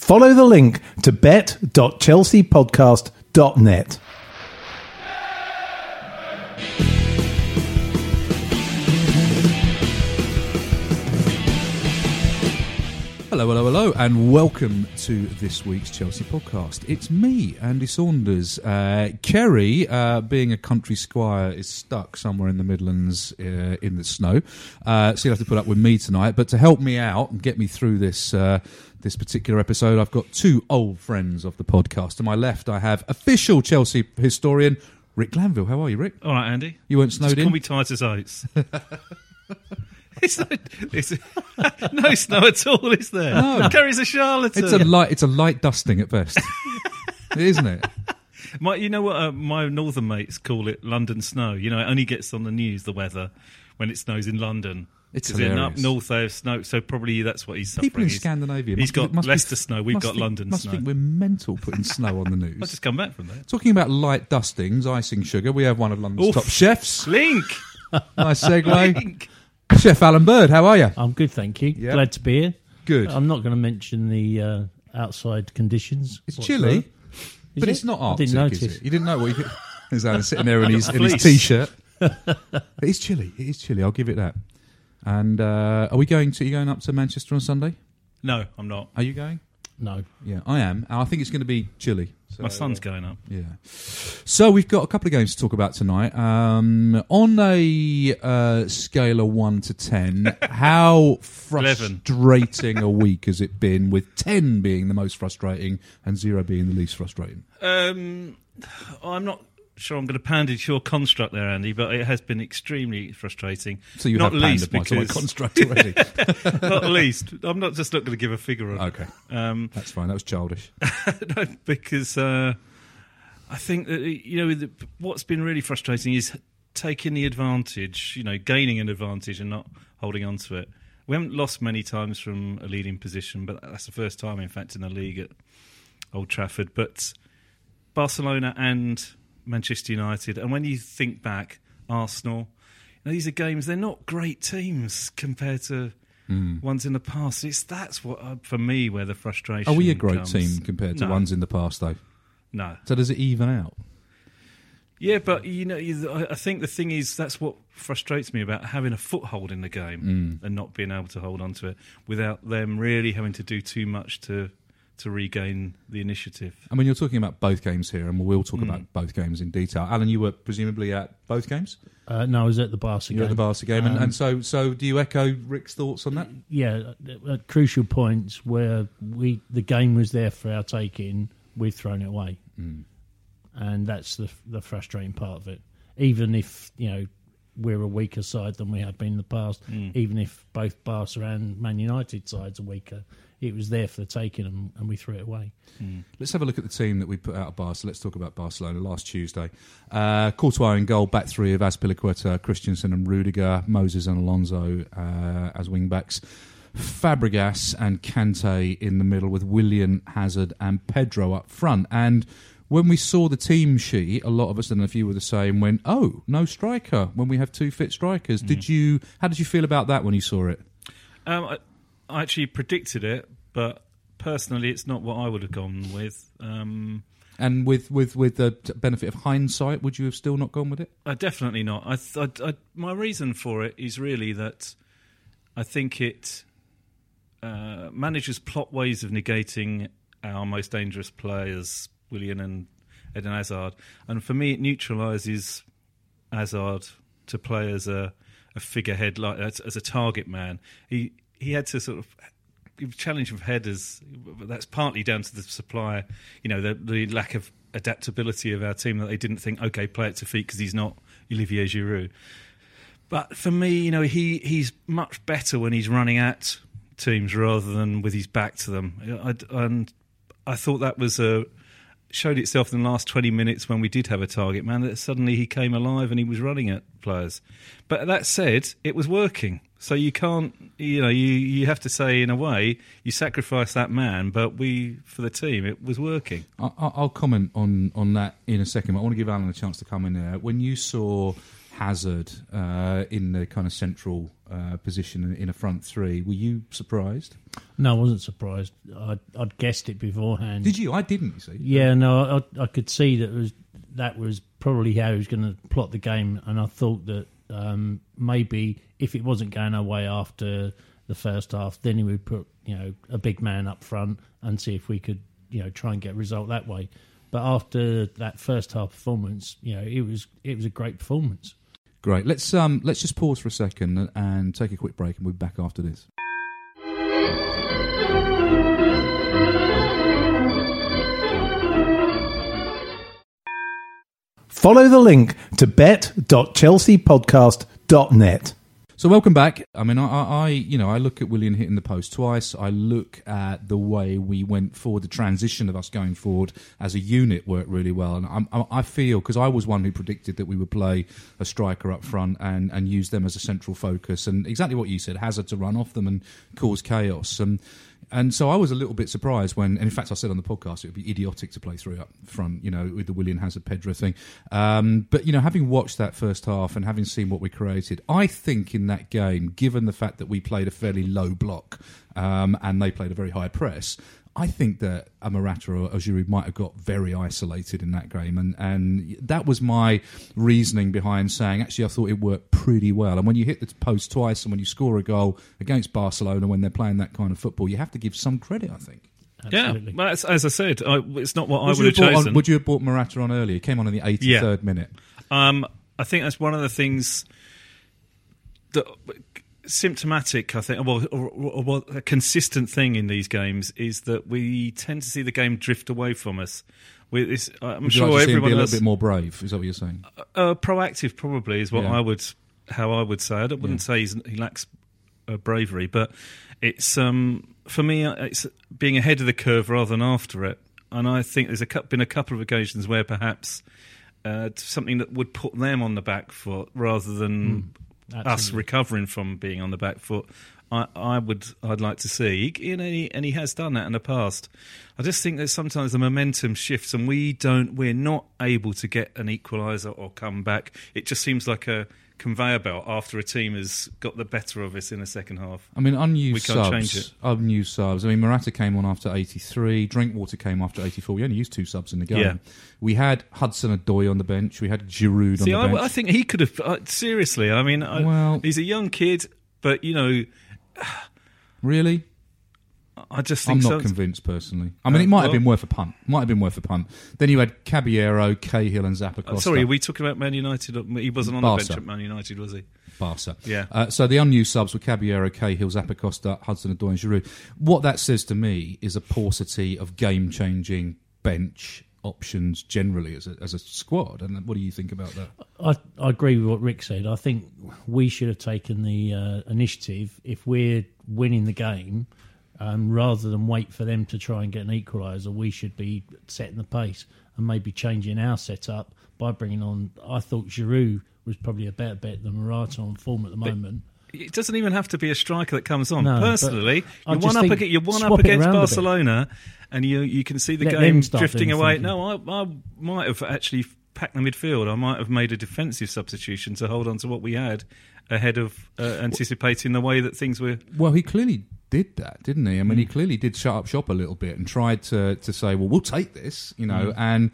Follow the link to bet.chelseapodcast.net. Hello, hello, hello, and welcome to this week's Chelsea podcast. It's me, Andy Saunders. Uh, Kerry, uh, being a country squire, is stuck somewhere in the Midlands uh, in the snow, uh, so you'll have to put up with me tonight. But to help me out and get me through this uh, this particular episode, I've got two old friends of the podcast. To my left, I have official Chelsea historian Rick Glanville. How are you, Rick? All right, Andy. You weren't snowed Just in. call me Titus Oates. it's no, it's, no snow at all, is there? No. Kerry's a charlatan. It's a light. It's a light dusting at best, isn't it? my, you know what uh, my northern mates call it? London snow. You know, it only gets on the news, the weather, when it snows in London. It's in up north they have snow, so probably that's what he's suffering. People in He's- Scandinavia. He's must- got be- Leicester snow. We've got think- London must snow. think we're mental putting snow on the news. I've just come back from there. Talking about light dustings, icing sugar, we have one of London's Oof. top chefs. Link. Nice segue. Link. Chef Alan Bird, how are you? I'm good, thank you. Yeah. Glad to be here. Good. I'm not going to mention the uh, outside conditions. It's whatsoever. chilly, but it? it's not I Arctic, didn't is notice. it? You didn't know what you There's Alan sitting there in his, in his t-shirt. it is chilly. It is chilly. I'll give it that. And uh, are we going to? Are you going up to Manchester on Sunday? No, I'm not. Are you going? No. Yeah, I am. And I think it's going to be chilly. So, My son's going up. Yeah. So we've got a couple of games to talk about tonight. Um, on a uh, scale of one to ten, how frustrating a week has it been? With ten being the most frustrating and zero being the least frustrating. Um, I'm not sure I'm going to poundage your construct there, Andy, but it has been extremely frustrating. So you not have least least my construct already. not least. I'm not just not going to give a figure on. okay, it. Um, that's fine. That was childish. no, because uh, I think that you know the, what's been really frustrating is taking the advantage, you know, gaining an advantage and not holding on to it. We haven't lost many times from a leading position, but that's the first time, in fact, in the league at Old Trafford. But Barcelona and Manchester United, and when you think back, Arsenal, you know, these are games. They're not great teams compared to. Ones in the past, it's that's what uh, for me where the frustration. Are we a great comes. team compared to No. ones in the past, though? No, So does it even out? Yeah, but you know, I I think the thing is that's what frustrates me about having a foothold in the game Mm. and not being able to hold on to it without them really having to do too much to to regain the initiative. I mean, you're talking about both games here, and we will Hmm. talk about both games in detail. Alan, you were presumably at both games. Uh, no, I was at the Barca game. You're at the Barca game, and, Um, and so so do you echo Rick's thoughts on that? Yeah, at- at crucial points where we the game was there for our taking, we've thrown it away, Mm. and that's the the frustrating part of it. Even if you know we're a weaker side than we have been in the past, even if both Barca and Man United sides are weaker, it was there for the taking, and, and we threw it away. Let's have a look at the team that we put out of Barca. Let's talk about Barcelona last Tuesday. Uh, Courtois in goal, back three of Azpilicueta, Christensen and Rudiger, Moses and Alonso uh, as wing backs. Fabregas and Kante in the middle with Willian Hazard and Pedro up front. And when we saw the team sheet, a lot of us, and a few were the same, went, "Oh, no striker." When we have two fit strikers, did you? How did you feel about that when you saw it? Um, I, I actually predicted it, but personally, it's not what I would have gone with. Um, And with with with the benefit of hindsight, would you have still not gone with it? Uh, definitely not. I, th- I, I, my reason for it is really that I think it uh, manages plot ways of negating our most dangerous players, Willian and Eden Hazard, and for me, it neutralises Hazard to play as a, a figurehead, like as, as a target man. He he had to sort of challenge of headers, but that's partly down to the supply, you know, the, the lack of adaptability of our team that they didn't think, okay, play it to feet because he's not Olivier Giroud. But for me, you know, he, he's much better when he's running at teams rather than with his back to them. I, and I thought that was a showed itself in the last 20 minutes when we did have a target man that suddenly he came alive and he was running at players. But that said, it was working. So you can't, you know, you, you have to say in a way you sacrifice that man, but we for the team it was working. I, I- I'll comment on, on that in a second. But I want to give Alan a chance to come in there. When you saw Hazard uh, in the kind of central uh, position in, a front three, were you surprised? No, I wasn't surprised. I'd, I'd guessed it beforehand. Did you? I didn't. You see? Yeah, no, I, I could see that was that was probably how he was going to plot the game, and I thought that um, maybe if it wasn't going our way after the first half, then he would put you know a big man up front and see if we could you know try and get a result that way. But after that first half performance, you know it was it was a great performance. Great. Let's um let's just pause for a second and, take a quick break, and we'll be back after this. Follow the link to bet.chelseapodcast.net. So welcome back. I mean, I, I, you know, I look at Willian hitting the post twice. I look at the way we went forward. The transition of us going forward as a unit worked really well, and I, I feel because I was one who predicted that we would play a striker up front and and use them as a central focus, and exactly what you said, Hazard to run off them and cause chaos. And and so I was a little bit surprised when, and in fact, I said on the podcast it would be idiotic to play three up front, you know, with the Willian Hazard Pedro thing. Um, but you know, having watched that first half and having seen what we created, I think in that game, given the fact that we played a fairly low block um, and they played a very high press. I think that a Morata or a Giroud might have got very isolated in that game, and, and that was my reasoning behind saying actually I thought it worked pretty well. And when you hit the post twice, and when you score a goal against Barcelona when they're playing that kind of football, you have to give some credit. I think. Absolutely. Yeah, well, as, as I said, I, it's not what Would I would have have bought chosen. on, would you have bought Morata on earlier? He came on in the 83rd Yeah. minute. Um, I think that's one of the things that symptomatic. I think, well, or, or, or a consistent thing in these games is that we tend to see the game drift away from us. We, it's, I'm sure like everyone be a little bit more brave? Is that what you're saying? uh, proactive probably is what Yeah. I would how I would say. I wouldn't say he's, he lacks uh, bravery, but it's um, for me uh, it's being ahead of the curve rather than after it. And I think there's a been a couple of occasions where perhaps uh, something that would put them on the back foot rather than us absolutely. recovering from being on the back foot. I, I would, I'd like to see, He- you know, he, and he has done that in the past. I just think that sometimes the momentum shifts, and we don't, we're not able to get an equaliser or come back. It just seems like a conveyor belt after a team has got the better of us in the second half. I mean, unused We can't subs. change it. Unused subs. I mean, Morata came on after 83. Drinkwater came after 84. We only used two subs in the game. Yeah. We had Hudson Odoi on the bench. We had Giroud See, on the bench. I, I think he could have. Uh, seriously, I mean, I, Well- he's a young kid, but you know, really? I just I'm not so. convinced personally. I mean, Uh, it might have been worth a punt. Might have been worth a punt. Then you had Caballero, Cahill, and Zappa Uh, Sorry, are we talking about Man United? He wasn't on Barca. the bench at Man United, was he? Barca. Yeah. Uh, so the unused subs were Caballero, Cahill, Zappacosta, Hudson, Odoi, and Giroud. What that says to me is a paucity of game-changing bench options generally as a, as a squad. And what do you think about that? I, I agree with what Rick said. I think we should have taken the uh, initiative if we're winning the game, um, rather than wait for them to try and get an equaliser. We should be setting the pace and maybe changing our setup by bringing on. I thought Giroud was probably a better bet than Morata on form at the moment. It doesn't even have to be a striker that comes on. No, Personally, you're one up against, you're one up against around a bit. Barcelona, and you you can see the Let game drifting away. No, I, I might have actually packed the midfield. I might have made a defensive substitution to hold on to what we had ahead of uh, anticipating the way that things were. Well, he clearly did that, didn't he? I mean, he Mm. clearly did shut up shop a little bit and tried to to say, "Well, we'll take this," you Mm. know. And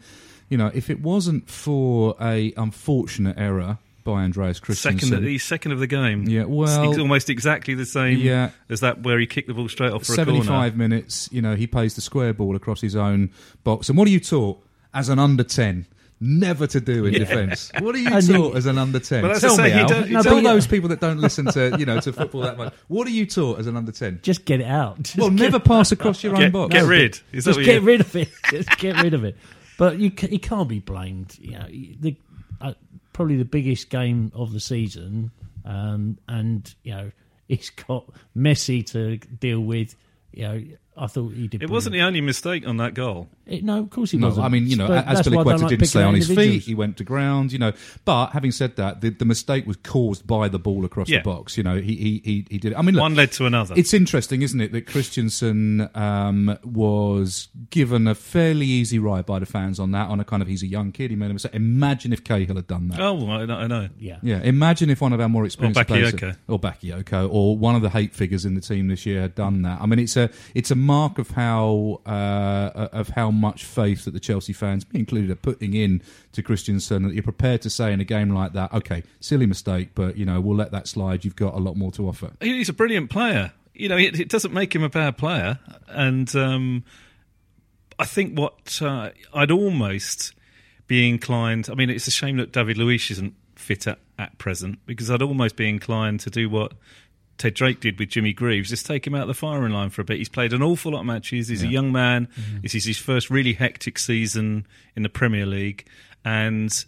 you know, if it wasn't for a unfortunate error by Andreas Christensen, Second, he's second of the game. Yeah, well- It's almost exactly the same Yeah. as that where he kicked the ball straight off for a corner. 75 minutes, you know, he plays the square ball across his own box. And what are you taught as an under 10? Never to do in defence. What are you And you- taught as an under 10? But as I Tell say, me, he Al. don't- he Tell those people that don't listen to, you know, to football that much. What are you taught as an under 10? Just get it out. Just Well, never pass across your own Get, box. get No, rid. Is just get rid of it. Just get rid of it. But you ca- he can't be blamed. You know, the uh, probably the biggest game of the season, um, and you know he's got Messi to deal with. You know, I thought he did. It wasn't the only mistake on that goal. It, no, of course he No, wasn't. I mean, you know, But as that's why I don't Piliqueta like didn't picking stay on his feet, he went to ground, you know. But having said that, the, the mistake was caused by the ball across Yeah. the box. You know, he he he, he did it. I mean, look, One led to another. It's interesting, isn't it, that Christensen um, was given a fairly easy ride by the fans on that, on a kind of he's a young kid. He made a mistake. Imagine if Cahill had done that. oh, I know. I know. Yeah. Yeah, imagine if one of our more experienced players, or Bakayoko, or one of the hate figures in the team this year had done that. I mean, it's a it's a mark of how uh, of how much faith that the Chelsea fans, me included, are putting in to Christensen. That you're prepared to say in a game like that, okay, silly mistake, but you know we'll let that slide. You've got a lot more to offer. He's a brilliant player. You know, it, it doesn't make him a bad player. And um, I think what uh, I'd almost be inclined. I mean, it's a shame that David Luiz isn't fit at, at present because I'd almost be inclined to do what Ted Drake did with Jimmy Greaves, just take him out of the firing line for a bit. He's played an awful lot of matches. He's a young man. This is his first really hectic season in the Premier League, and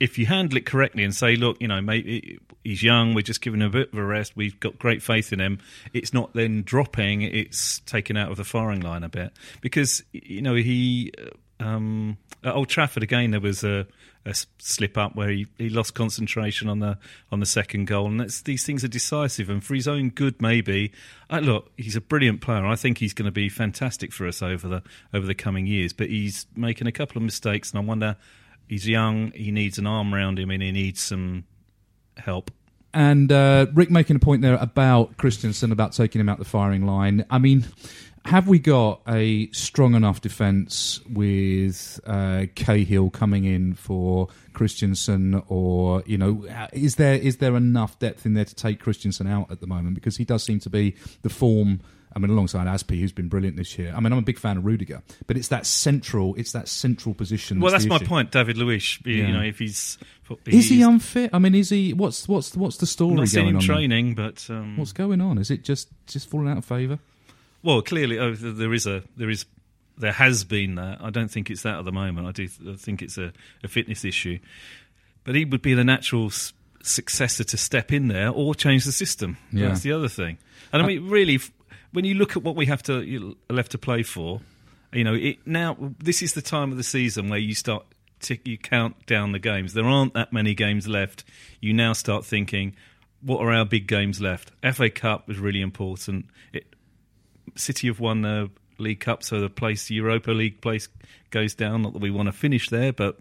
if you handle it correctly and say, look, you know, maybe he's young, we're just giving him a bit of a rest. We've got great faith in him. It's not then dropping; it's taken out of the firing line a bit because you know he. Um, at Old Trafford again, there was a, a slip up where he, he lost concentration on the on the second goal, and these things are decisive. And for his own good, maybe uh, look, he's a brilliant player. I think he's going to be fantastic for us over the over the coming years. But he's making a couple of mistakes, and I wonder. He's young. He needs an arm around him, and he needs some help. And uh, Rick making a point there about Christensen about taking him out the firing line. I mean, have we got a strong enough defence with uh, Cahill coming in for Christensen, or you know, is there is there enough depth in there to take Christensen out at the moment because he does seem to be the form. I mean, alongside Azpi, who's been brilliant this year. I mean, I'm a big fan of Rudiger, but it's that central, it's that central position. Well, that's my point, David Luiz. You Yeah. know, if he's Is he unfit? I mean, is he? What's what's what's the story not seen going him on? there? training, but um, What's going on? Is it just just falling out of favour? Well, clearly, oh, there is a there is there has been that. I don't think it's that at the moment. I do th- I think it's a, a fitness issue. But he would be the natural s- successor to step in there or change the system. Yeah. That's the other thing. And I mean, really, f- when you look at what we have to you- left to play for, you know, it now this is the time of the season where you start tick, you count down the games. There aren't that many games left. You now start thinking, what are our big games left? FA Cup was really important. It, City have won the League Cup, so the place Europa League place goes down. Not that we want to finish there, but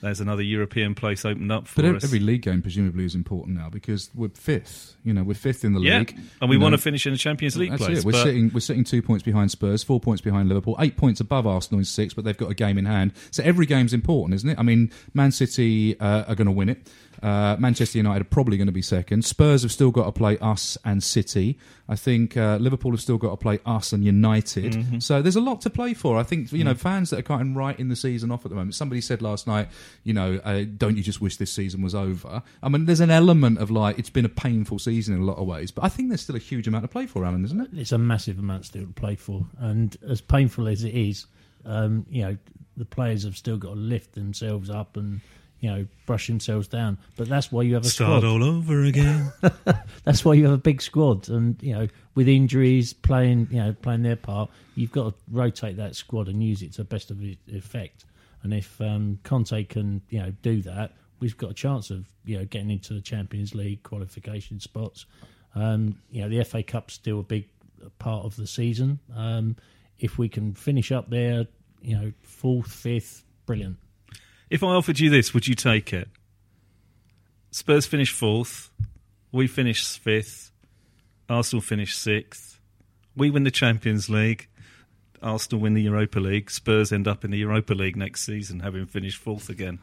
there's another European place opened up for But us. every league game presumably is important now because we're fifth. You know, we're fifth in the yeah, league, and we You want know, to finish in the Champions League place. it. We're sitting we're sitting two points behind Spurs, four points behind Liverpool, eight points above Arsenal in six, but they've got a game in hand. So every game's important, isn't it? I mean, Man City uh, are going to win it. Uh, Manchester United are probably going to be second. Spurs have still got to play us and City. I think uh, Liverpool have still got to play us and United. Mm-hmm. So there's a lot to play for. I think you Mm. know fans that are kind of right in the season off at the moment. Somebody said last night, you know, uh, don't you just wish this season was over? I mean, there's an element of like it's been a painful season in a lot of ways, but I think there's still a huge amount to play for, Alan, isn't it? It's a massive amount still to play for, and as painful as it is, um, you know, the players have still got to lift themselves up and you know brush themselves down. But that's why you have a start squad. all over again. That's why you have a big squad, and you know, with injuries playing, you know, playing their part, you've got to rotate that squad and use it to the best of effect. And if um, Conte can, you know, do that, we've got a chance of you know getting into the Champions League qualification spots. Um, you know, the FA Cup's still a big part of the season. Um, if we can finish up there, you know, fourth, fifth, brilliant. If I offered you this, would you take it? Spurs finish fourth, we finish fifth, Arsenal finish sixth, we win the Champions League. Arsenal win the Europa League. Spurs end up in the Europa League next season, having finished fourth again.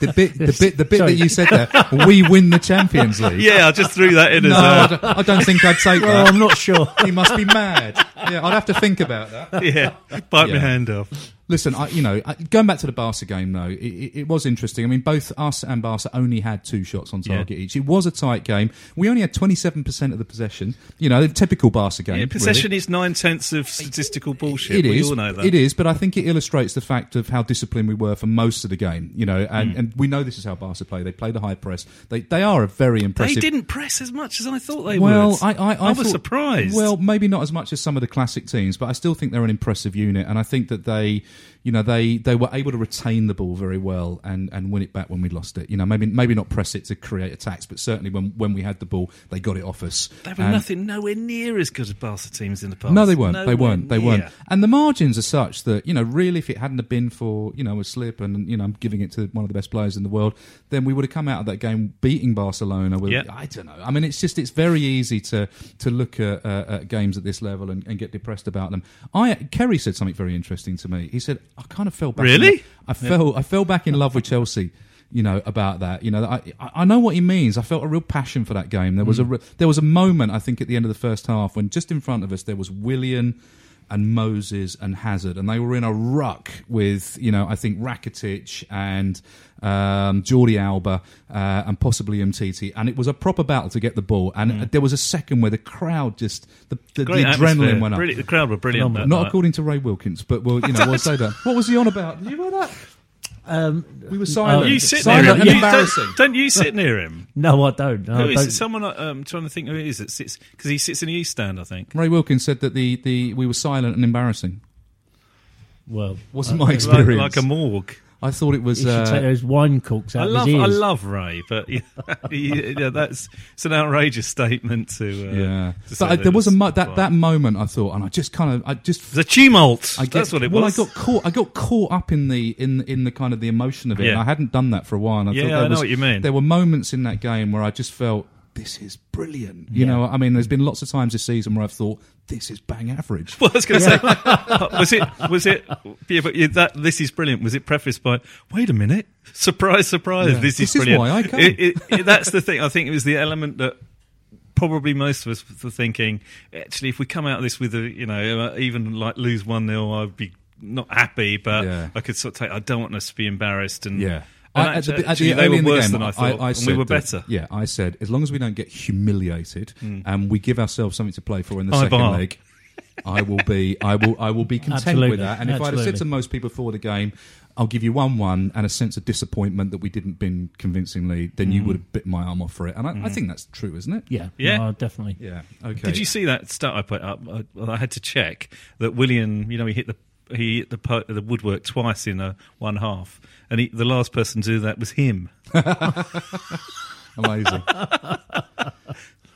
The bit, the bit, the bit Sorry. that you said there, we win the Champions League. Yeah, I just threw that in No, as uh, I a don't, I don't think I'd take Well, that. I'm not sure. He must be mad. Yeah, I'd have to think about that. yeah, bite Yeah. my hand off. Listen, I, you know, going back to the Barca game though, it, it, it was interesting. I mean, both us and Barca only had two shots on target each. It was a tight game. We only had twenty seven percent of the possession. You know, the typical Barca game. Yeah, possession really. is nine tenths of statistical bullshit. It we is. all know that. It is, but I think it illustrates the fact of how disciplined we were for most of the game. You know, and and, hmm. and we know this is how Barca play. They play the high press. They they are a very impressive. They didn't press as much as I thought they well, would. I, I, I, was thought- surprised. Well, maybe not as much as some of the classic teams, but I still think they're an impressive unit, and I think that they, you know, they, they were able to retain the ball very well and, and win it back when we lost it. You know, maybe maybe not press it to create attacks, but certainly when when we had the ball, they got it off us. they were And- nothing, nowhere near as good as Barca teams in the past. no, they weren't. they weren't. They weren't. And the margins are such that you know, really, if it hadn't have been for you know a slip and you know I'm giving it to one of the best players in the world, then we would have come out of that game beating Barcelona. With, Yeah. I don't know. I mean, it's just it's very easy to to look at, uh, at games at this level and, and get depressed about them. I Kerry said something very interesting to me. He said, "I kind of fell back. Really? lo- I fell. I fell back in love with Chelsea." You know about that. You know, I I know what he means. I felt a real passion for that game. There was a re- there was a moment I think at the end of the first half when just in front of us there was Willian and Moses and Hazard, and they were in a ruck with you know I think Rakitic and um, Jordi Alba uh, and possibly Umtiti, and it was a proper battle to get the ball. And there was a second where the crowd just the, the, the adrenaline went up. Brilliant- The crowd were brilliant. Not night. according to Ray Wilkins, but well, you know, we'll say that. What was he on about? Did you hear that? Um, We were silent. You sit silent near him. You- embarrassing. Don't, don't you sit near him? no, I don't. No, Who I is don't. it? Someone I- um, trying to think who it is that sits because he sits in the east stand. I think. Ray Wilkins said that the, the we were silent and embarrassing. well, Wasn't uh, my Like, experience. like a morgue. I thought it He was. should take Uh, those wine corks out I of love, his I love Ray, but yeah, yeah, that's it's an outrageous statement to. Uh, yeah, to say but I, there was a mo- that that moment. I thought, and I just kind of, I just. the tumult. I get, that's what it well, was. I got caught. I got caught up in the in in the kind of the emotion of it. Yeah. And I hadn't done that for a while. And I Yeah, thought there I know was, what you mean. There were moments in that game where I just felt this is brilliant. You know, I mean, there's been lots of times this season where I've thought this is bang average. Well, I was going to say, was it? Was it? Yeah, but yeah, that this is brilliant. Was it prefaced by? Wait a minute! Surprise, surprise! Yeah. This is This is brilliant. why I come. It- it- it- that's the thing. I think it was the element that probably most of us were thinking. Actually, if we come out of this with a, you know, uh, even like lose one 0 I'd be not happy, but Yeah. I could sort of take. I don't want us to be embarrassed. And Yeah. And I- at the, actually, at the they early were in the worse game, than I thought, I, and said we were that- better. Yeah, I said as long as we don't get humiliated and we give ourselves something to play for in the High second bar. leg, I will be, I will, I will be content Absolutely, with that. And if I'd have said to most people before the game, I'll give you one-one and a sense of disappointment that we didn't win convincingly, then you hmm. would have bit my arm off for it. And I, I hmm. think that's true, isn't it? Yeah, Yeah. no, definitely. Yeah. Okay. Did you see that stat I put up? I, I had to check that Willian. You know, he hit the he hit the the woodwork twice in a one half, and he, the last person to do that was him. Amazing.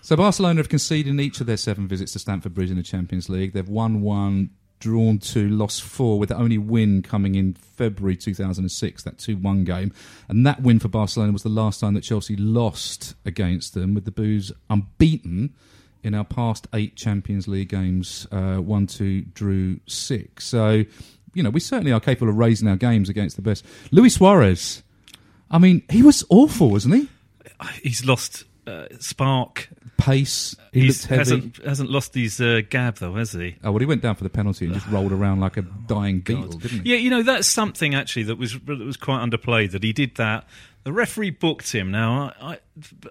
so Barcelona have conceded in each of their seven visits to Stamford Bridge in the Champions League. They've won one, drawn two, lost four, with the only win coming in February 2006, that 2-1 game. And that win for Barcelona was the last time that Chelsea lost against them, with the Blues unbeaten in our past eight Champions League games, uh, one, two, drew six. So, you know, we certainly are capable of raising our games against the best. Luis Suarez, I mean, he was awful, wasn't he? He's lost uh, spark. pace. He He looked heavy. hasn't hasn't lost his uh, gab though, has he? Oh well, he went down for the penalty and just rolled around like a dying beetle, didn't he? Yeah, you know that's something actually that was that was quite underplayed. That he did that. The referee booked him. Now, I, I,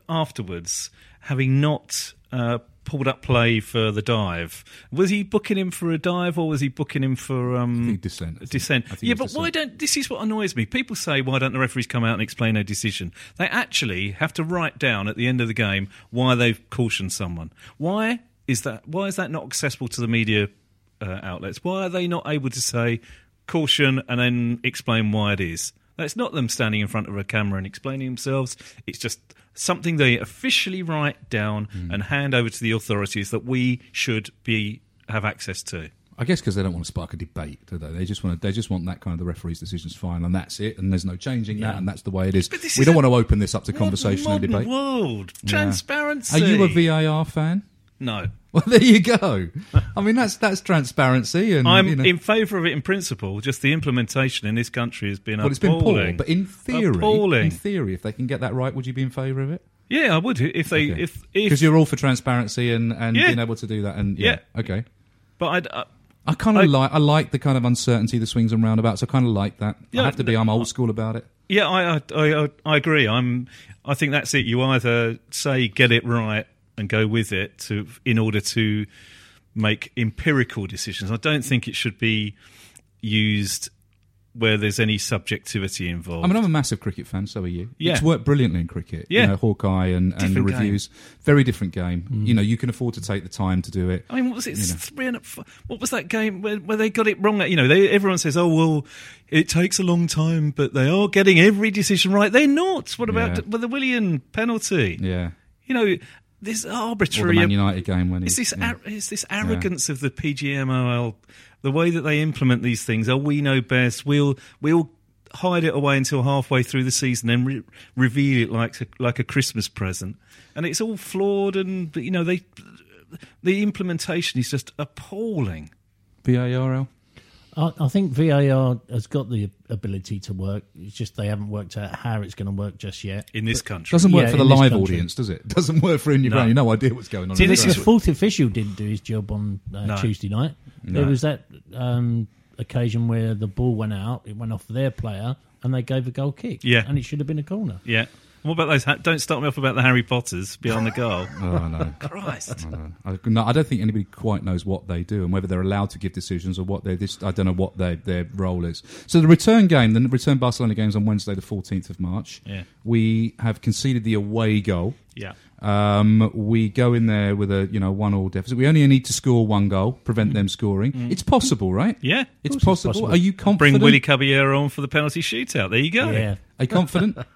afterwards, having not uh, pulled up play for the dive, was he booking him for a dive or was he booking him for um, descent. I think- Descent. Yeah, but why don't? This is what annoys me. People say, "Why don't the referees come out and explain their decision?" They actually have to write down at the end of the game why they've cautioned someone. Why is that? Why is that not accessible to the media uh, outlets? Why are they not able to say caution and then explain why it is? That's not them standing in front of a camera and explaining themselves. It's just something they officially write down Hmm. and hand over to the authorities that we should be have access to. I guess because they don't want to spark a debate, do they? They just want to, they just want that kind of the referee's decisions final, and that's it, and there's no changing that, and that's the way it is. We is don't want to open this up to conversation and debate. world transparency. Are you a VAR fan? No, Well, there you go. I mean, that's that's transparency, and I'm you know, in favour of it in principle. Just the implementation in this country has been well, it's been appalling. poor, but in theory, Appalling. in theory, if they can get that right, would you be in favour of it? yeah, I would if they Okay. if Because if. you're all for transparency and, and Yeah. being able to do that, and yeah, okay. But I'd, uh, I kind of like I like the kind of uncertainty, the swings and roundabouts. I kind of like that. Yeah, I have to be. I'm old school about it. yeah, I, I I I agree. I'm. I think that's it. You either say get it right and go with it to in order to make empirical decisions. I don't think it should be used where there's any subjectivity involved. I mean, I'm a massive cricket fan. So are you. Yeah. It's worked brilliantly in cricket. Yeah. You know, Hawkeye and, and the Different game. reviews. Very different game. Mm. You know, you can afford to take the time to do it. I mean, what was it? You know. Three and a f- what was that game where, where they got it wrong? You know, they, everyone says, "Oh well, it takes a long time," but they are getting every decision right. They're not. What about Yeah. with the Willian penalty? Yeah. You know, this Or the arbitrary. Man United game when It's this, yeah. ar- it's this arrogance of the PGMOL, the way that they implement these things. Oh, we know best. We'll we'll hide it away until halfway through the season, then re- reveal it like a, like a Christmas present. And it's all flawed, and you know they the implementation is just appalling. VARL. I, I think VAR has got the ability to work. It's just they haven't worked out how it's going to work just yet. in this country. Doesn't work Yeah, for the in this live country. audience, does it? Doesn't work for in your No. ground. You no idea what's going on. See, in this is The ground. fourth official didn't do his job on uh, No. Tuesday night. There was that um, occasion where the ball went out, it went off their player, and they gave a goal kick. Yeah. and it should have been a corner. Yeah. What about those? Don't start me off about the Harry Potters behind the goal. Oh, no. Christ. I, no, I don't think anybody quite knows what they do and whether they're allowed to give decisions or what they. This, I don't know what their their role is. So the return game, the return Barcelona games on Wednesday, the fourteenth of March. Yeah. We have conceded the away goal. Yeah. Um, we go in there with a you know one all deficit. We only need to score one goal, prevent them scoring. It's possible, right? Yeah. It's it's possible. possible. Are you confident? Bring Willie Caballero on for the penalty shootout. There you go. Yeah, Are you confident?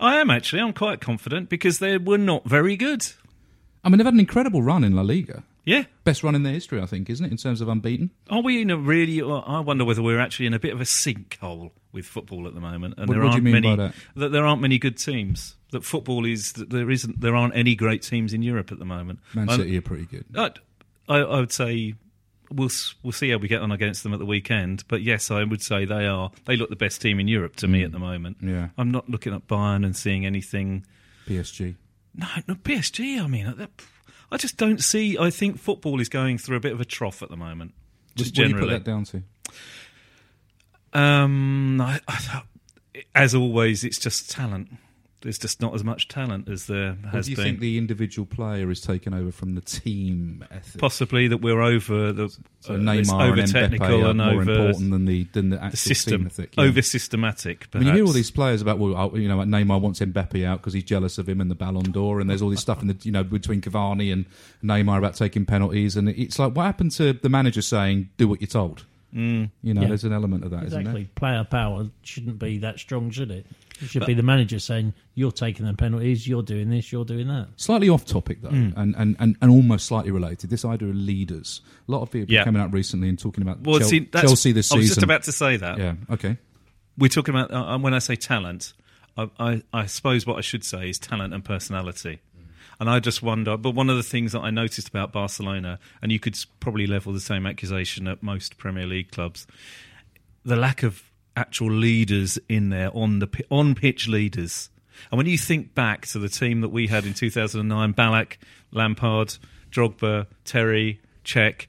I am actually. I'm quite confident because they were not very good. I mean, they've had an incredible run in La Liga. Yeah. Best run in their history, I think, isn't it, in terms of unbeaten? Are we in a really? I wonder whether we're actually in a bit of a sinkhole with football at the moment, and What- there what aren't you mean many. by that? there aren't many good teams. That football is that there isn't. There aren't any great teams in Europe at the moment. Man City are pretty good. I, I would say we'll we'll see how we get on against them at the weekend. But yes, I would say they are. They look the best team in Europe to me at the moment. Mm. Yeah. I'm not looking at Bayern and seeing anything. PSG. No, no PSG. I mean, I just don't see. I think football is going through a bit of a trough at the moment. Just what do you put that down to? Um, I, I, as always, it's just talent. There's just not as much talent as there Or has do you been. think the individual player is taken over from the team ethic? Possibly that we're over the so uh, Neymar it's and over Mbappe technical and more over important than the than the the system, ethic. yeah. over systematic. I mean, you hear all these players about, well, uh, you know, Neymar wants Mbappe out because he's jealous of him and the Ballon d'Or, and there's all this stuff in the, you know, between Cavani and Neymar about taking penalties, and it's like, what happened to the manager saying, "Do what you're told"? Mm. You know, Yeah. there's an element of that, not exactly. there? Player power shouldn't be that strong, should it? It should be the manager saying, "You're taking the penalties. You're doing this. You're doing that." Slightly off topic though, Hmm. and, and, and, and almost slightly related. This idea of leaders. A lot of people Yeah. coming out recently and talking about Well, Chel- see, that's, Chelsea this season. I was just about to say that. yeah, okay. We're talking about uh, when I say talent. I, I, I suppose what I should say is talent and personality. And I just wonder. But one of the things that I noticed about Barcelona, and you could probably level the same accusation at most Premier League clubs, the lack of actual leaders in there on the on pitch leaders. And when you think back to the team that we had in 2009, Ballack, Lampard, Drogba, Terry, Cech,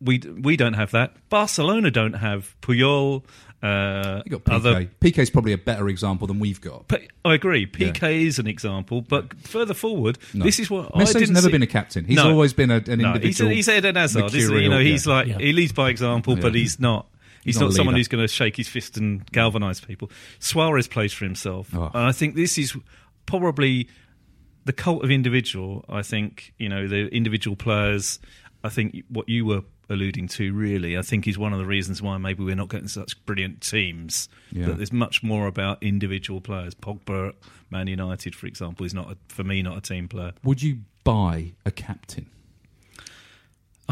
we we don't have that. Barcelona don't have Puyol. Uh, You got PK. other PK's probably a better example than we've got. but I agree. PK is an example, but further forward, No. this is what I Messi's didn't never see- been a captain. He's No. always been a, an no, individual. He's, he's Eden Hazard. isn't? You know, he's yeah. like Yeah. he leads by example, but he's not. He's, not, not someone who's going to shake his fist and galvanise people. Suarez plays for himself, Oh. and I think this is probably the cult of individual. I think you know the individual players. I think what you were alluding to really, I think, is one of the reasons why maybe we're not getting such brilliant teams. Yeah. That there's much more about individual players. Pogba, Man United, for example, is not a, for me not a team player. Would you buy a captain?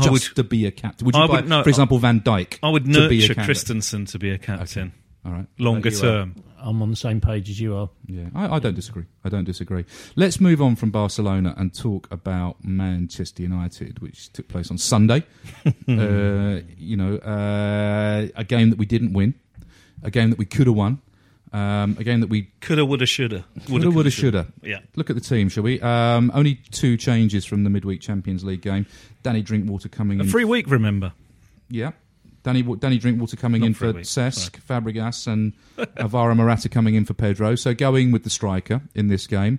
I Just would, to be a captain? Would you I buy, would- no, for example, Van Dijk? I would to be a nurture captain? Christensen to be a captain. All right. Longer Well, you are. term. I'm on the same page as you are. Yeah, I, I don't disagree. I don't disagree. Let's move on from Barcelona and talk about Manchester United, which took place on Sunday. uh, you know, uh, a game that we didn't win, a game that we could have won, um, a game that we Coulda, woulda, shoulda. Woulda, woulda, shoulda. Yeah. Look at the team, shall we? Um, only two changes from the midweek Champions League game. Danny Drinkwater coming A in. free week, remember? Yeah. Danny, Danny Drinkwater coming Not in for a week, Cesc, Fabregas, and Alvaro Morata coming in for Pedro. So going with the striker in this game.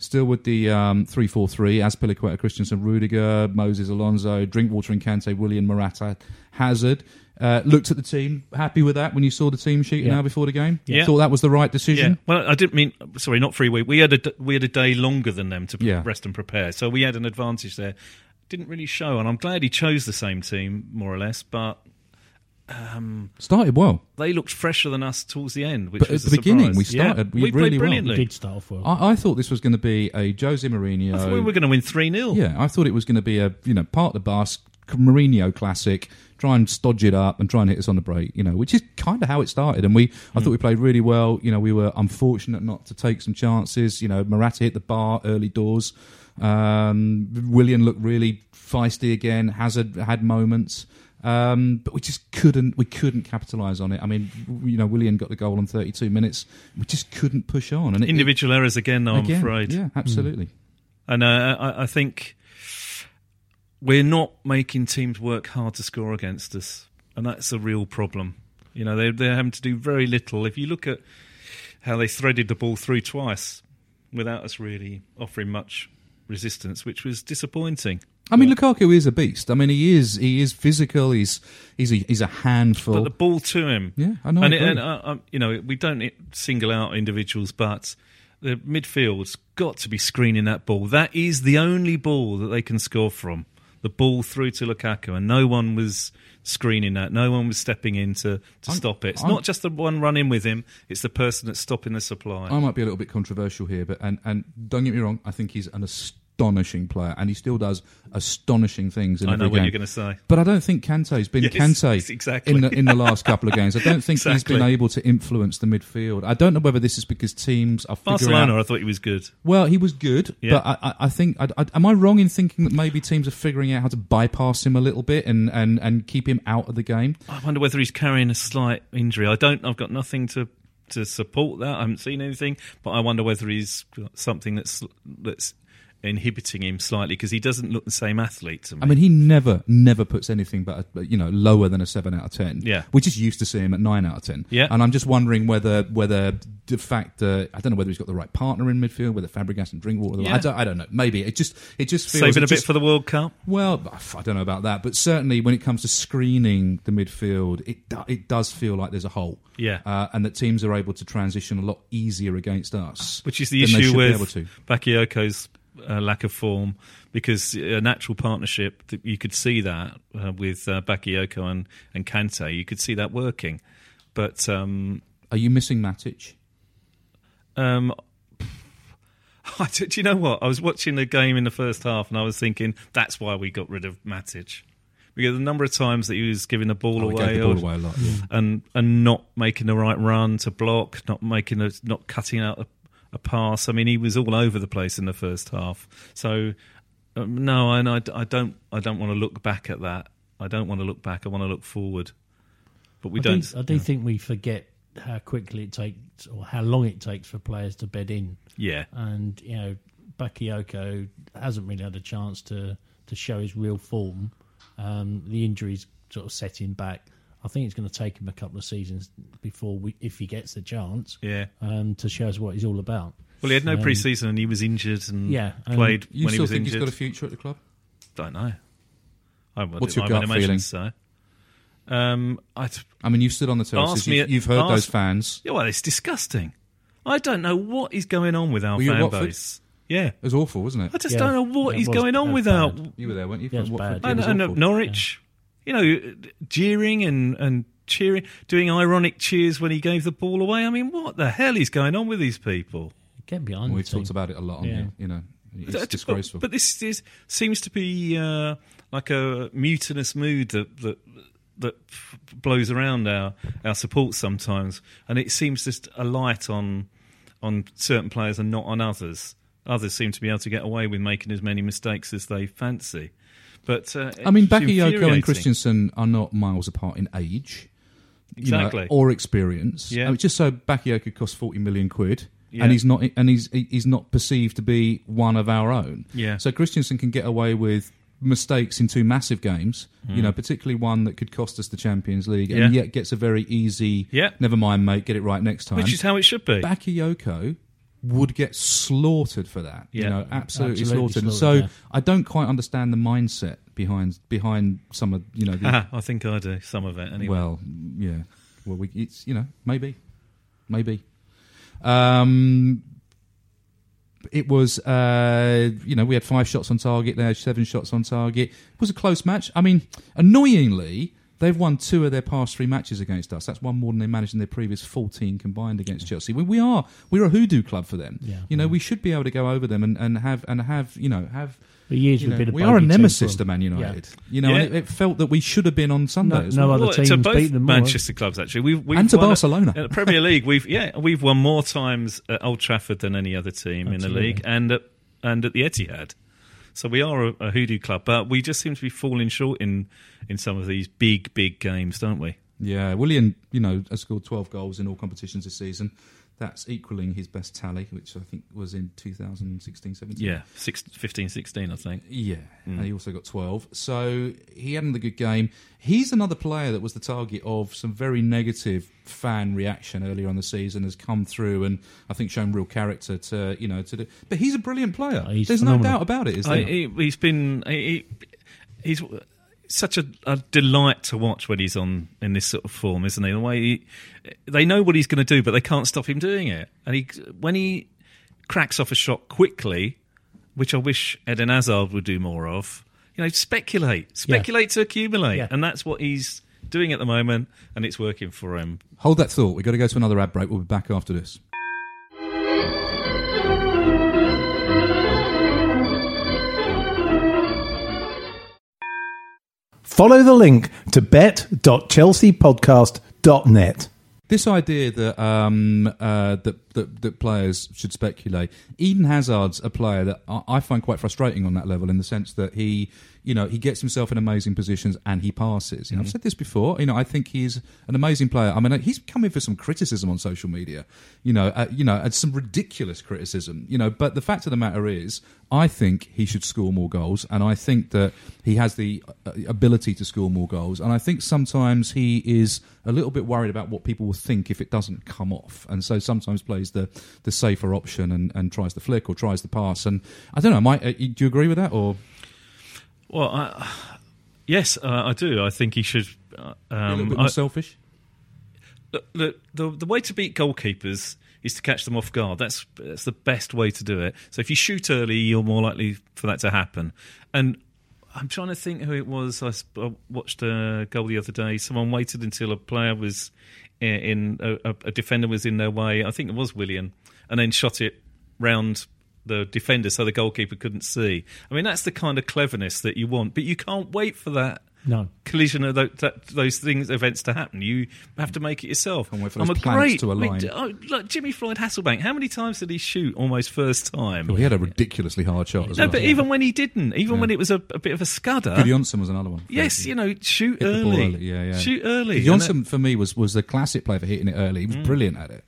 Still with the um, 3 4 3, Azpilicueta, Christensen, Rudiger, Moses Alonso, Drinkwater and Kante, Willian Morata, Hazard. Uh, looked at the team, happy with that when you saw the team sheet Yeah. now before the game. Yeah. Thought that was the right Yeah. decision. Well, I didn't mean. Sorry, not free week. We had a d- we had a day longer than them to Yeah. rest and prepare, so we had an advantage there. Didn't really show, and I'm glad he chose the same team more or less. But Started well. they looked fresher than us towards the end, which But was at a the beginning, surprise. we started- Yeah, we we really played well. brilliantly. did start off well. I, I thought this was going to be a Jose Mourinho. I thought we were going to win three 0 Yeah, I thought it was going to be a you know part of the Basque Mourinho classic. Try and stodge it up and try and hit us on the break, you know, which is kind of how it started. And we, I thought we played really well. You know, we were unfortunate not to take some chances. You know, Morata hit the bar early doors. Um, Willian looked really feisty again. Hazard had moments. Um, but we just couldn't we couldn't capitalise on it. I mean, you know, Willian got the goal in 32 minutes. We just couldn't push on. And it, Individual errors again, though. I'm again, afraid. yeah, absolutely. And uh, I, I think we're not making teams work hard to score against us, and that's a real problem. You know, they're, they're having to do very little. If you look at how they threaded the ball through twice without us really offering much resistance, which was disappointing. I mean, Lukaku is a beast. I mean, he is he is physical. He's he's a, he's a handful. But the ball to him, Yeah, I know, And, agree. and uh, um, you know, we don't single out individuals, but the midfield's got to be screening that ball. That is the only ball that they can score from. The ball through to Lukaku, and no one was screening that. No one was stepping in to, to stop it. It's I'm- not just the one running with him; it's the person that's stopping the supply. I might be a little bit controversial here, but and and don't get me wrong, I think he's an astonishing player, and he still does astonishing things in I every know what game. you're going to say. But I don't think Kante's been Yes, Kante exactly. in the in the last couple of games. I don't think he's been able to influence the midfield. I don't know whether this is because teams are figuring Barcelona, out. I thought he was good. Well, he was good, Yeah. but I, I, I think I, I, am I wrong in thinking that maybe teams are figuring out how to bypass him a little bit and, and, and keep him out of the game? I wonder whether he's carrying a slight injury. I don't. I've got nothing to to support that. I haven't seen anything, but I wonder whether he's got something that's that's inhibiting him slightly because he doesn't look the same athlete to me. I mean, he never, never puts anything but a, you know lower than a seven out of ten. Yeah. we just used to see him at nine out of ten. Yeah. and I'm just wondering whether whether the fact uh, I don't know whether he's got the right partner in midfield, whether Fabregas and Drinkwater. Yeah. I don't, I don't know. Maybe it just it just feels saving a bit for the World Cup. Well, I don't know about that, but certainly when it comes to screening the midfield, it it does feel like there's a hole. Yeah. uh, and that teams are able to transition a lot easier against us, Which is the issue should be able with to. Uh, lack of form, because a natural partnership, that you could see that uh, with uh, Bakayoko and, and Kante, you could see that working. But um, Are you missing Matic? Um, do you know what? I was watching the game in the first half, and I was thinking that's why we got rid of Matic. Because the number of times that he was giving the ball Oh, away, the ball or- away a lot. yeah. and and not making the right run to block, not making a, not cutting out a, pass. I mean, he was all over the place in the first half. So um, no, and I, I don't I don't want to look back at that. I don't want to look back. I want to look forward. But we I don't. do, I do think we forget how quickly it takes or how long it takes for players to bed in. yeah, And, you know, Bakayoko hasn't really had a chance to, to show his real form. Um, the injuries sort of set him back. I think it's going to take him a couple of seasons before, we, if he gets the chance, yeah. um, to show us what he's all about. Well, he had no Um, pre-season, and he was injured and Yeah, and played You when he still was think injured. he's got a future at the club? Don't know. I, What's I your would gut feeling? So. Um, I I mean, you've stood on the terraces. Ask me You've, you've heard ask- those fans. yeah, well, it's disgusting. I don't know what is going on with our Were fan base. Yeah, It was awful, wasn't it? I just Yeah, don't know what it is was- going on it was with our bad. You were there, weren't you? Yeah, it was Watford? bad. It and, was and awful. Norwich. You know, jeering and and cheering, doing ironic cheers when he gave the ball away. I mean, what the hell is going on with these people? Get behind We've talked about it a lot on Yeah. here. You know, it's But- disgraceful. But, this is, seems to be uh, like a mutinous mood that that that f- blows around our our support sometimes, and it seems just a light on on certain players and not on others. Others seem to be able to get away with making as many mistakes as they fancy. But uh, I mean, it's Bakayoko and. Christensen are not miles apart in age. you know, Exactly. or experience. Yeah. I mean, just so Bakayoko costs forty million quid, Yeah. and he's not, and he's he's not perceived to be one of our own. Yeah. So Christensen can get away with mistakes in two massive games. You know, particularly one that could cost us the Champions League, and Hmm. Yeah. yet gets a very easy. Yeah. Never mind, mate. Get it right next time. which is how it should be. Bakayoko would get slaughtered for that. You know, absolutely, Absolutely slaughtered. Slaughtered, so yeah. I don't quite understand the mindset behind behind some of you know. The, I think I do some of it anyway. Well, yeah. Well, we, it's you know maybe, maybe. Um, it was uh, you know we had five shots on target there, seven shots on target. It was a close match. I mean, annoyingly, they've won two of their past three matches against us. That's one more than they managed in their previous fourteen combined against Chelsea. We, we are we're a hoodoo club for them. Yeah. You know, we should be able to go over them and, and have and have you know have. For years You we've know, been a we are a nemesis to them. Man Yeah. United. You know, Yeah. and it, it felt that we should have been on Sunday. No- as no well. other Well, to teams both beat them more. Manchester clubs actually. We've, we've And to won- Barcelona. in the Premier League. We've yeah, we've won more times at Old Trafford than any other team in the league, and at, and at the Etihad. So we are a, a hoodoo club, but we just seem to be falling short in in some of these big big games, don't we? Yeah, Willian, you know, has scored 12 goals in all competitions this season. That's equaling his best tally, which I think was in 2016 17. Yeah, six, 15, 16, I think. Yeah, and he also got 12. So he had another good game. He's another player that was the target of some very negative fan reaction earlier on the season, has come through and I think shown real character to, you know, to do. But he's a brilliant player. Oh, There's phenomenal. no doubt about it, is there? I, he, he's been he, he's such a, a delight to watch when he's on in this sort of form, isn't he? The way he, they know what he's going to do, but they can't stop him doing it. And he when he cracks off a shot quickly, which I wish Eden Hazard would do more of. You know, speculate, speculate to accumulate, Yeah. and that's what he's doing at the moment, and it's working for him. Hold that thought. We've got to go to another ad break. We'll be back after this. Follow the link to bet.chelseapodcast.net. This idea that um, uh, that, that that players should speculate. Eden Hazard's a player that I, I find quite frustrating on that level, in the sense that he, you know, he gets himself in amazing positions and he passes. You know, I've said this before. You know, I think he's an amazing player. I mean, he's coming for some criticism on social media. You know, uh, you know, and some ridiculous criticism. You know, but the fact of the matter is, I think he should score more goals, and I think that he has the uh, ability to score more goals. And I think sometimes he is a little bit worried about what people will think if it doesn't come off, and so sometimes plays the the safer option and, and tries the flick or tries the pass. And I don't know, Mike, uh, do you agree with that or? Well, I, yes, uh, I do. I think he should. Uh, a little um, bit more I- selfish. Look, look, the the way to beat goalkeepers is to catch them off guard. That's that's the best way to do it. So if you shoot early, you're more likely for that to happen. And I'm trying to think who it was. I, I watched a goal the other day. Someone waited until a player was in, in a, a defender was in their way. I think it was Willian, and then shot it round the defender so the goalkeeper couldn't see. I mean, that's the kind of cleverness that you want, but you can't wait for that No. collision of those, that, those things events to happen. You have to make it yourself. Can't wait for I'm a planets great, to I mean, align. oh, look, Jimmy Floyd Hasselbaink. How many times did he shoot almost first time? Well, he had a ridiculously hard shot as no, well. but even when he didn't, even when it was a, a bit of a scudder. Gudjohnsen was another one. Yes, you know, shoot Hit the ball early. early, yeah, yeah. Shoot early. Johnson for me was was the classic player for hitting it early. He was mm. brilliant at it.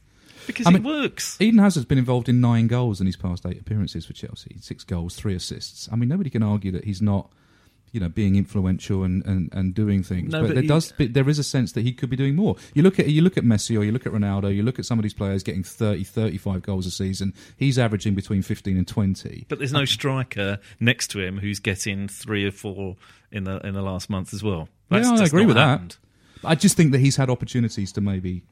Because I it mean- works. Eden Hazard's been involved in nine goals in his past eight appearances for Chelsea. Six goals, three assists. I mean, nobody can argue that he's not, you know, being influential and, and, and doing things. No, but but there he- does, there is a sense that he could be doing more. You look at you look at Messi or you look at Ronaldo. You look at some of these players getting 30, 35 goals a season. He's averaging between fifteen and twenty. But there's no striker next to him who's getting three or four in the in the last month as well. That's yeah, I agree with happened. that. I just think that he's had opportunities to maybe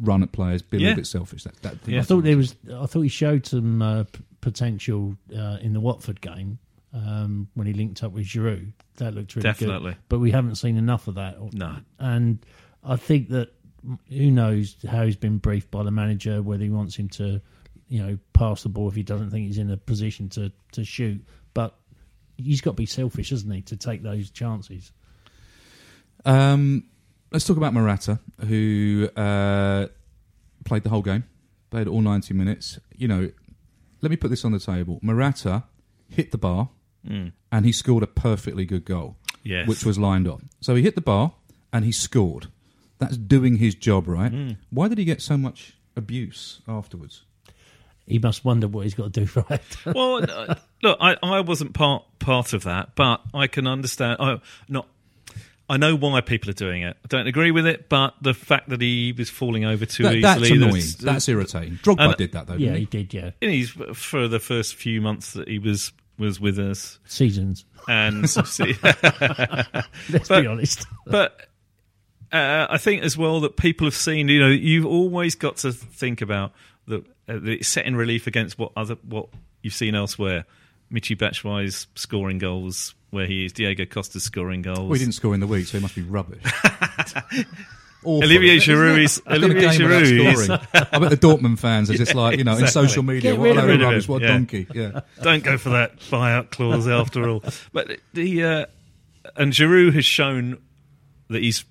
run at players, be a Yeah. little bit selfish. That, that Yeah. I thought there was. I thought he showed some uh, p- potential uh, in the Watford game um, when he linked up with Giroud. That looked really Definitely. good. But we haven't seen enough of that. No. And I think that mm, who knows how he's been briefed by the manager, whether he wants him to, you know, pass the ball if he doesn't think he's in a position to to shoot. But he's got to be selfish, isn't he, to take those chances? Um, let's talk about Morata, who uh, played the whole game, played all 90 minutes. You know, let me put this on the table. Morata hit the bar and he scored a perfectly good goal, Yes. which was lined up. So he hit the bar and he scored. That's doing his job, right? Why did he get so much abuse afterwards? He must wonder what he's got to do right. well, uh, look, I, I wasn't part part of that, but I can understand. I not. I know why people are doing it. I don't agree with it, but the fact that he was falling over too That- easily. that's annoying. that's- That's irritating. Drogba and- did that though. Yeah, didn't he he? did. Yeah, And he's for the first few months that he was was with us, seasons. and see, Let's But- be honest. but uh, I think as well that people have seen. You know, you've always got to think about the, uh, that it's set in relief against what other what you've seen elsewhere. Michi Batshuayi's scoring goals where he is. Diego Costa scoring goals. We didn't score in the week, so he must be rubbish. Olivier? Giroud is- I've got a Olivier Giroud is- I bet the Dortmund fans are just like, you know, in social media, Get what rid a of load him. of rubbish, what a Yeah. donkey. Yeah. Don't go for that buyout clause after all. But the uh, and Giroud has shown that he's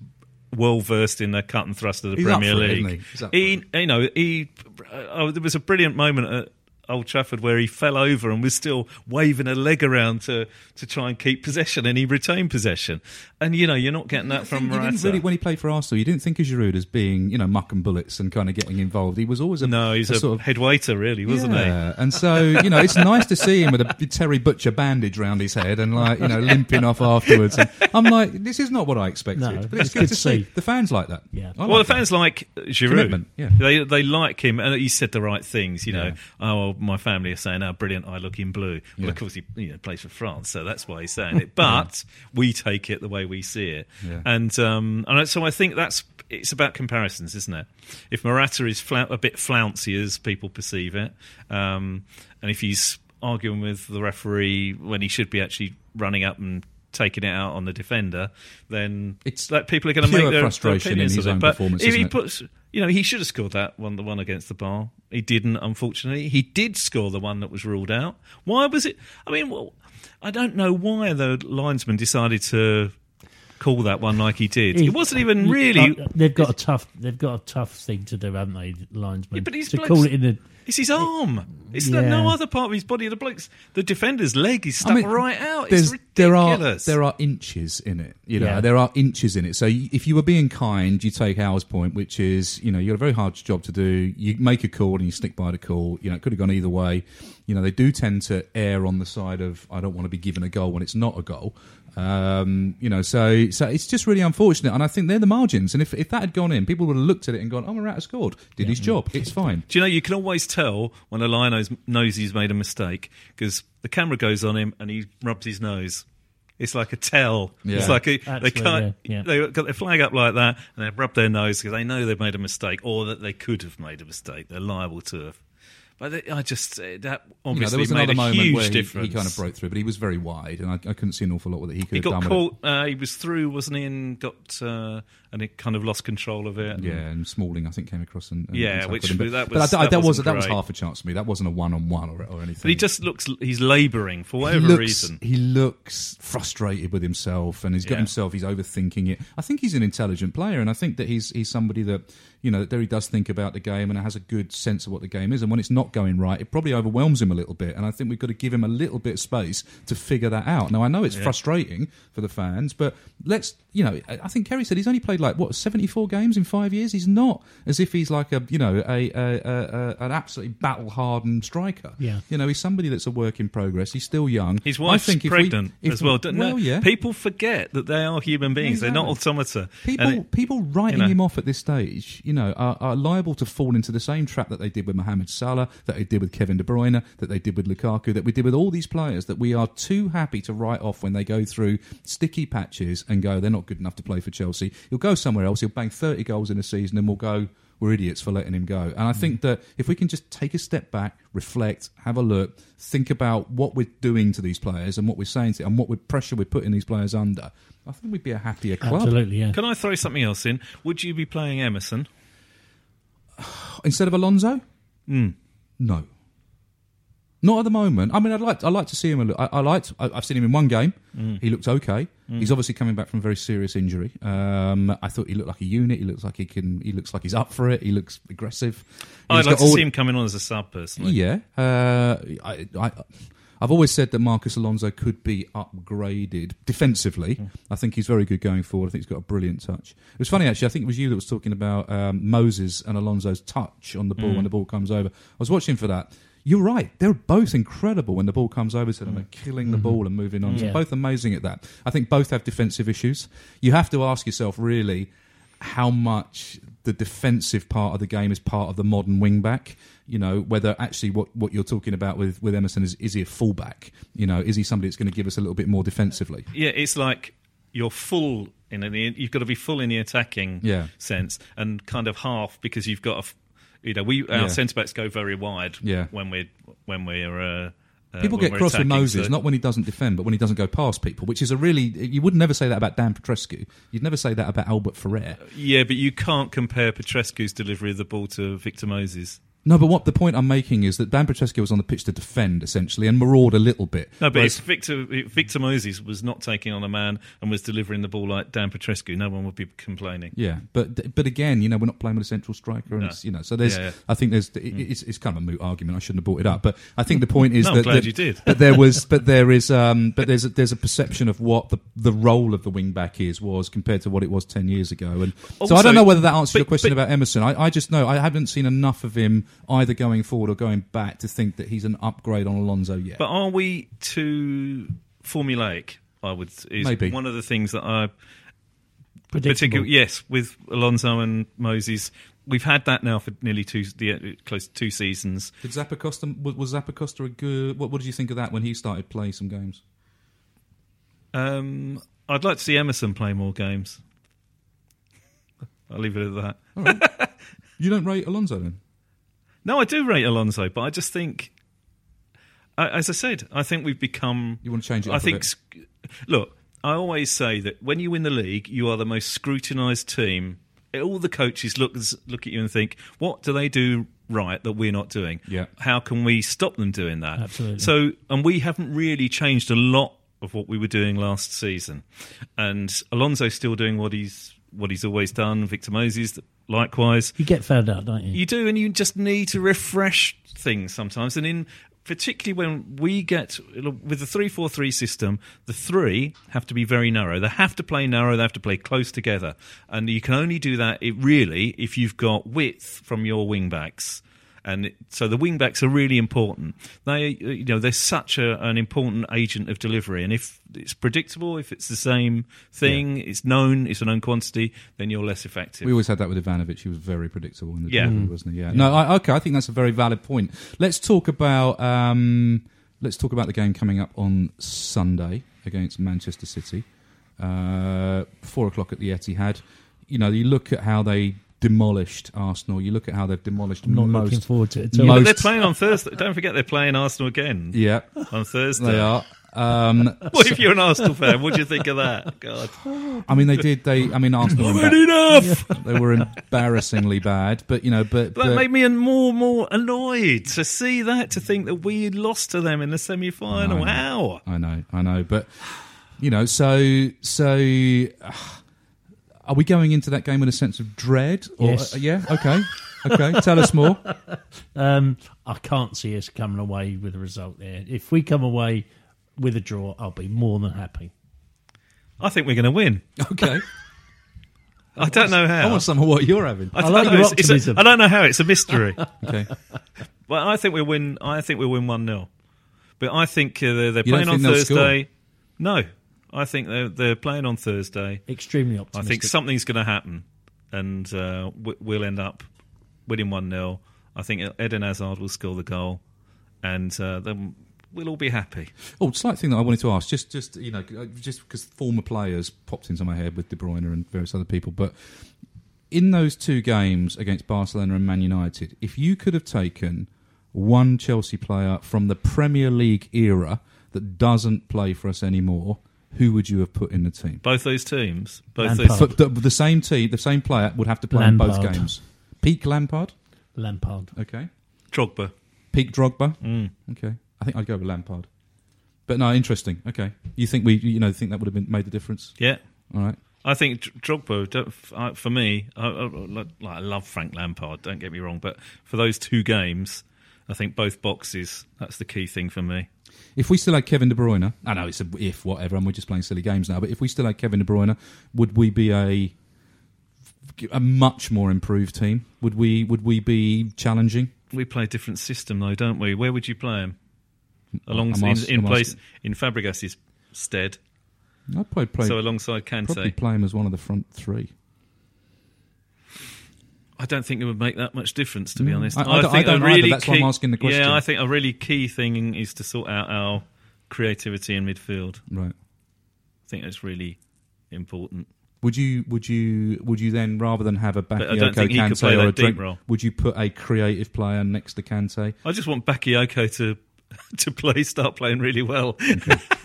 well versed in the cut and thrust of the He's up Premier for it, League. isn't he? He's up for he, you know, he. Oh, there was a brilliant moment at Old Trafford where he fell over and was still waving a leg around to to try and keep possession, and he retained possession. And you know, you're not getting that from Morata. really, when he played for Arsenal, you didn't think of Giroud as being, you know, muck and bullets and kind of getting involved. He was always a no, he's a, sort of head waiter, really, wasn't he? yeah. And so, you know, it's nice to see him with a Terry Butcher bandage round his head and like, you know, limping off afterwards. And I'm like, this is not what I expected. No, but it's, it's good, good to to see. see. The fans like that. Yeah. I well, like the that. fans like Giroud. Commitment, yeah. They they like him, and he said the right things. You know, Yeah. oh, my family are saying how brilliant I look in blue. Well, Yeah. of course he you know, plays for France, so that's why he's saying it. But we take it the way we see it, Yeah. and um, and so I think that's it's about comparisons, isn't it? If Morata is fla- a bit flouncy as people perceive it, um, and if he's arguing with the referee when he should be actually running up and taking it out on the defender, then It's like people are going to make their, their frustration in his of it. own But performance, if he puts, you know, he should have scored that one, the one against the bar. He didn't, unfortunately. He did score the one that was ruled out. Why was it? I mean, well, I don't know why the linesman decided to call that one like he did. He- It wasn't even really. uh, they've got a tough. They've got a tough thing to do, haven't they, linesmen? Yeah, but he's to blokes- call it in the. It's his arm. It's Yeah. no other part of his body. The bloke's the defender's leg is stuck I mean, right out. It's there are there are inches in it. You know, Yeah. there are inches in it. So if you were being kind, you take Howard's point, which is you know you got a very hard job to do. You make a call and you stick by the call. You know, it could have gone either way. You know, they do tend to err on the side of I don't want to be given a goal when it's not a goal. Um, you know, so so it's just really unfortunate, and I think they're the margins. And if if that had gone in, people would have looked at it and gone, "Oh, Morata scored, did his job, it's fine." Do you know you can always tell when a lion knows, knows he's made a mistake because the camera goes on him and he rubs his nose. It's like a tell. Yeah. It's like a, they can't. yeah, yeah. They got their flag up like that and they rub their nose because they know they've made a mistake or that they could have made a mistake. They're liable to have. But they, I just uh, that obviously there was made a moment huge where he, difference. he kind of broke through, but he was very wide, and I, I couldn't see an awful lot that he could He have got done with it. caught. Uh, he was through, wasn't he? And got uh, and he kind of lost control of it. Yeah, and Smalling, I think, came across and, and Yeah, which- him. But, that but was- I, I- that that was that was half a chance for me. That wasn't a one on one or or anything. But he just looks. He's labouring for he whatever looks, reason. he looks frustrated with himself, and he's got Yeah. himself. He's overthinking it. I think he's an intelligent player, and I think that he's he's somebody that you know that he does think about the game and has a good sense of what the game is. And when it's not going right, it probably overwhelms him a little bit. And I think we've got to give him a little bit of space to figure that out. Now I know it's frustrating for the fans, but let's you know. I I think Kerry said he's only played like what seventy four games in five years. He's not as if he's like a you know a, a, a, a an absolutely battle hardened striker. Yeah. you know he's somebody that's a work in progress. He's still young. His I wife's think if we- pregnant if as well. Don't well, know. yeah. People forget that they are human beings. They're not automata. People, it- people writing you know. him off at this stage, you know, are, are liable to fall into the same trap that they did with Mohamed Salah, that they did with Kevin De Bruyne, that they did with Lukaku, that we did with all these players. That we are too happy to write off when they go through sticky patches and go, they're not good enough to play for Chelsea. He'll go somewhere else. He'll bang thirty goals in a season, and we'll go. We're idiots for letting him go. And I think that if we can just take a step back, reflect, have a look, think about what we're doing to these players and what we're saying to them and what we're, pressure we're putting these players under, I think we'd be a happier club. Absolutely, yeah. Can I throw something else in? Would you be playing Emerson? instead of Alonso? Hmm. No, not at the moment. I mean, I'd like I'd like to see him. I, I liked. I, I've seen him in one game. Hmm. He looked okay. He's obviously coming back from a very serious injury. Um, I thought he looked like a unit. He looks like he can. He looks like he's up for it. He looks aggressive. I'd like to all- see him coming on as a sub, personally. Yeah, uh, I, I, I've always said that Marcos Alonso could be upgraded defensively. I think he's very good going forward. I think he's got a brilliant touch. It was funny actually. I think it was you that was talking about um, Moses and Alonso's touch on the ball when the ball comes over. I was watching for that. You're right. They're both incredible when the ball comes over to them and mm. killing the mm-hmm. ball and moving on. So Yeah. both amazing at that. I think both have defensive issues. You have to ask yourself really how much the defensive part of the game is part of the modern wing back. You know, whether actually what, what you're talking about with, with Emerson is is he a fullback? You know, is he somebody that's going to give us a little bit more defensively? Yeah, it's like you're full in an, you've got to be full in the attacking Yeah. sense and kind of half because you've got a, you know, we our Yeah. centre backs go very wide Yeah. when we're when we're uh, uh, People get cross with Moses, so- not when he doesn't defend, but when he doesn't go past people, which is a really. You would never say that about Dan Petrescu. You'd never say that about Albert Ferrer. Yeah, but you can't compare Petrescu's delivery of the ball to Victor Moses. No, but what the point I'm making is that Dan Petrescu was on the pitch to defend, essentially, and maraud a little bit. No, but Whereas- if Victor Victor Moses was not taking on a man and was delivering the ball like Dan Petrescu, no one would be complaining. Yeah, but but again, you know, we're not playing with a central striker, and No. it's, you know, so there's. Yeah, yeah. I think there's. It, it's, it's kind of a moot argument. I shouldn't have brought it up, but I think the point is No, I'm that. glad that- you did. But there was, but there is, um, but there's a, there's a perception of what the the role of the wing back is was compared to what it was ten years ago, and so I don't know whether that answers your question but- about Emerson. I, I just know I haven't seen enough of him either going forward or going back to think that he's an upgrade on Alonso yet. But are we too formulaic? I would is Maybe. one of the things that I Predictable. particularly yes with Alonso and Moses. We've had that now for nearly two, the, close to two seasons. Did Zappacosta was, was Zappacosta a good? What, what did you think of that when he started playing some games? Um, I'd like to see Emerson play more games. I'll leave it at that. You don't rate Alonso then? No, I do rate Alonso, but I just think, as I said, I think we've become. You want to change it? I up a think. bit? Look, I always say that when you win the league, you are the most scrutinised team. All the coaches look look at you and think, "What do they do right that we're not doing? Yeah. How can we stop them doing that?" Absolutely. So, and we haven't really changed a lot of what we were doing last season. And Alonso's still doing what he's what he's always done. Victor Moses, likewise. You get found out, don't you? You do, and you just need to refresh things sometimes. And in particularly when we get with the three four three system, the three have to be very narrow. They have to play narrow. They have to play close together, and you can only do that really if you've got width from your wing backs. And it- so the wing backs are really important. They, you know, they're such a, an important agent of delivery. And if it's predictable, if it's the same thing, it's known, it's a known quantity, then you're less effective. We always had that with Ivanovic. He was very predictable in the Yeah. delivery, wasn't he? Yeah. No, I, okay. I think that's a very valid point. Let's talk about um, let's talk about the game coming up on Sunday against Manchester City, uh, four o'clock at the Etihad. You know, you look at how they demolished Arsenal. You look at how they've demolished I'm not most. looking forward to it. Yeah, Yeah, Most- but they're playing on Thursday. Don't forget they're playing Arsenal again Yeah, on Thursday. they are. Um, What if you're an Arsenal fan? What do you think of that? God, I mean, they did. They. I mean, Arsenal. were had emba- enough. they were embarrassingly bad, but you know, but, That but made me more and more annoyed to see that, to think that we lost to them in the semi-final. I know. How? I know, I know, but you know, so so uh, are we going into that game with a sense of dread? Or, Yes. uh, yeah. Okay. Okay. Tell us more. Um, I can't see us coming away with a result there. If we come away with a draw, I'll be more than happy. I think we're going to win. Okay. I don't know how. I how. want some of what you're having. I, I don't like know. your It's- it's a- optimism. I don't know how. It's a mystery. Okay. But I think we'll win. I think we'll win one 0 But I think uh, they're, they're You don't playing on think they'll Thursday. No, I think they're they're playing on Thursday. Extremely optimistic. I think something's going to happen, and uh, we- we'll end up winning one 0 I think Eden Hazard will score the goal, and uh, then we'll all be happy. Oh, slight thing that I wanted to ask, just just you know, uh, just because former players popped into my head with De Bruyne and various other people, but in those two games against Barcelona and Man United, if you could have taken one Chelsea player from the Premier League era that doesn't play for us anymore, who would you have put in the team? Both those teams, both Lampard. those. But the, the same team, the same player would have to play in both Lampard. games. Peak Lampard, Lampard. okay. Drogba. Peak Drogba, Mm. okay. I think I'd go with Lampard. But no, interesting. Okay, you think we, you know, think that would have been made the difference? Yeah. All right. I think Dr- Drogba, don't- f- I- for me, I, I, like, I love Frank Lampard, don't get me wrong, but for those two games, I think both boxes, that's the key thing for me. If we still had Kevin De Bruyne, I know it's a if whatever, and we're just playing silly games now. But if we still had Kevin De Bruyne, would we be a a much more improved team? Would we would we be challenging We play a different system, though, don't we? Where would you play him? Along I'm in, in place asking- in Fabregas's stead. I'd probably play, so alongside probably Kante, play him as one of the front three. I don't think it would make that much difference, to be Mm. honest. I- I don't- think a don't either. really That's key, why I'm asking the question. Yeah, I think a really key thing is to sort out our creativity in midfield. Right. I think that's really important. Would you would you would you then rather than have a Bakayoko think he could Kante or a that deep drink, role. would you put a creative player next to Kante? I just want Bakayoko to to play, start playing really well.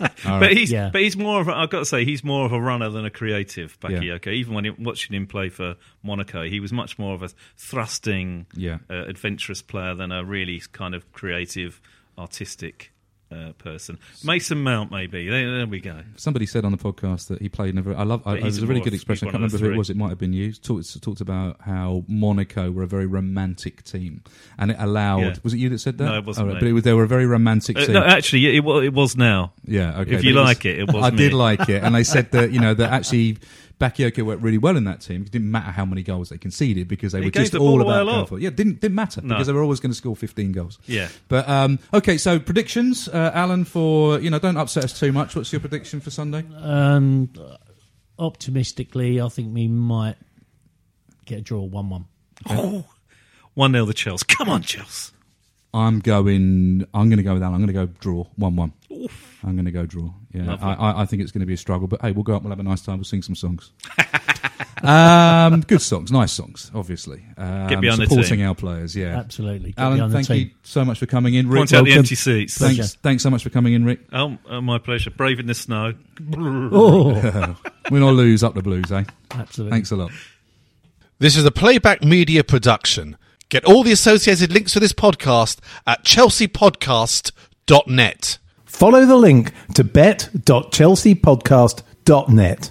All but right. he's Yeah. but he's more of a, I've got to say he's more of a runner than a creative Yeah. Bakayoko. Even when you- watching him play for Monaco, he was much more of a thrusting, Yeah. uh, adventurous player than a really kind of creative, artistic uh, person. Mason Mount, maybe. There, there we go. Somebody said on the podcast that he played in a very. I love. I, it was a really good expression. I can't remember who it was. It might have been used. Talked talked about how Monaco were a very romantic team, and it allowed. Yeah. Was it you that said that? No, it wasn't Oh, right. But it was, they were a very romantic Uh, team. no, actually, it, wa- it was now. Yeah, okay. If you it was- like it, it was I me. did like it, and they said that you know that actually Bakayoko worked really well in that team. It didn't matter how many goals they conceded because they He were just the all about a going for it. Yeah, didn't didn't matter No. because they were always going to score fifteen goals. Yeah. But um, okay, so predictions, uh, Alan. For you know, don't upset us too much. What's your prediction for Sunday? Um, optimistically, I think we might get a draw one-one. Oh, 1 0 the Chelsea. Come on, Chelsea. I'm going. I'm going to go with Alan. I'm going to go draw one-one. I'm going to go draw. Yeah, I, I, I think it's going to be a struggle. But hey, we'll go up. We'll have a nice time. We'll sing some songs. um, good songs, nice songs. Obviously, um, Get behind the supporting team. our players. Yeah, Absolutely. Get Alan, thank team. you so much for coming in. Rick, Point out the empty seats. Thanks, Pleasure. thanks so much for coming in, Rick. Oh, oh, my pleasure. Brave in the snow. Oh, Win or lose, up the blues, eh? absolutely. Thanks a lot. This is a playback media production. Get all the associated links for this podcast at chelseapodcast.net. Follow the link to bet.chelseapodcast.net.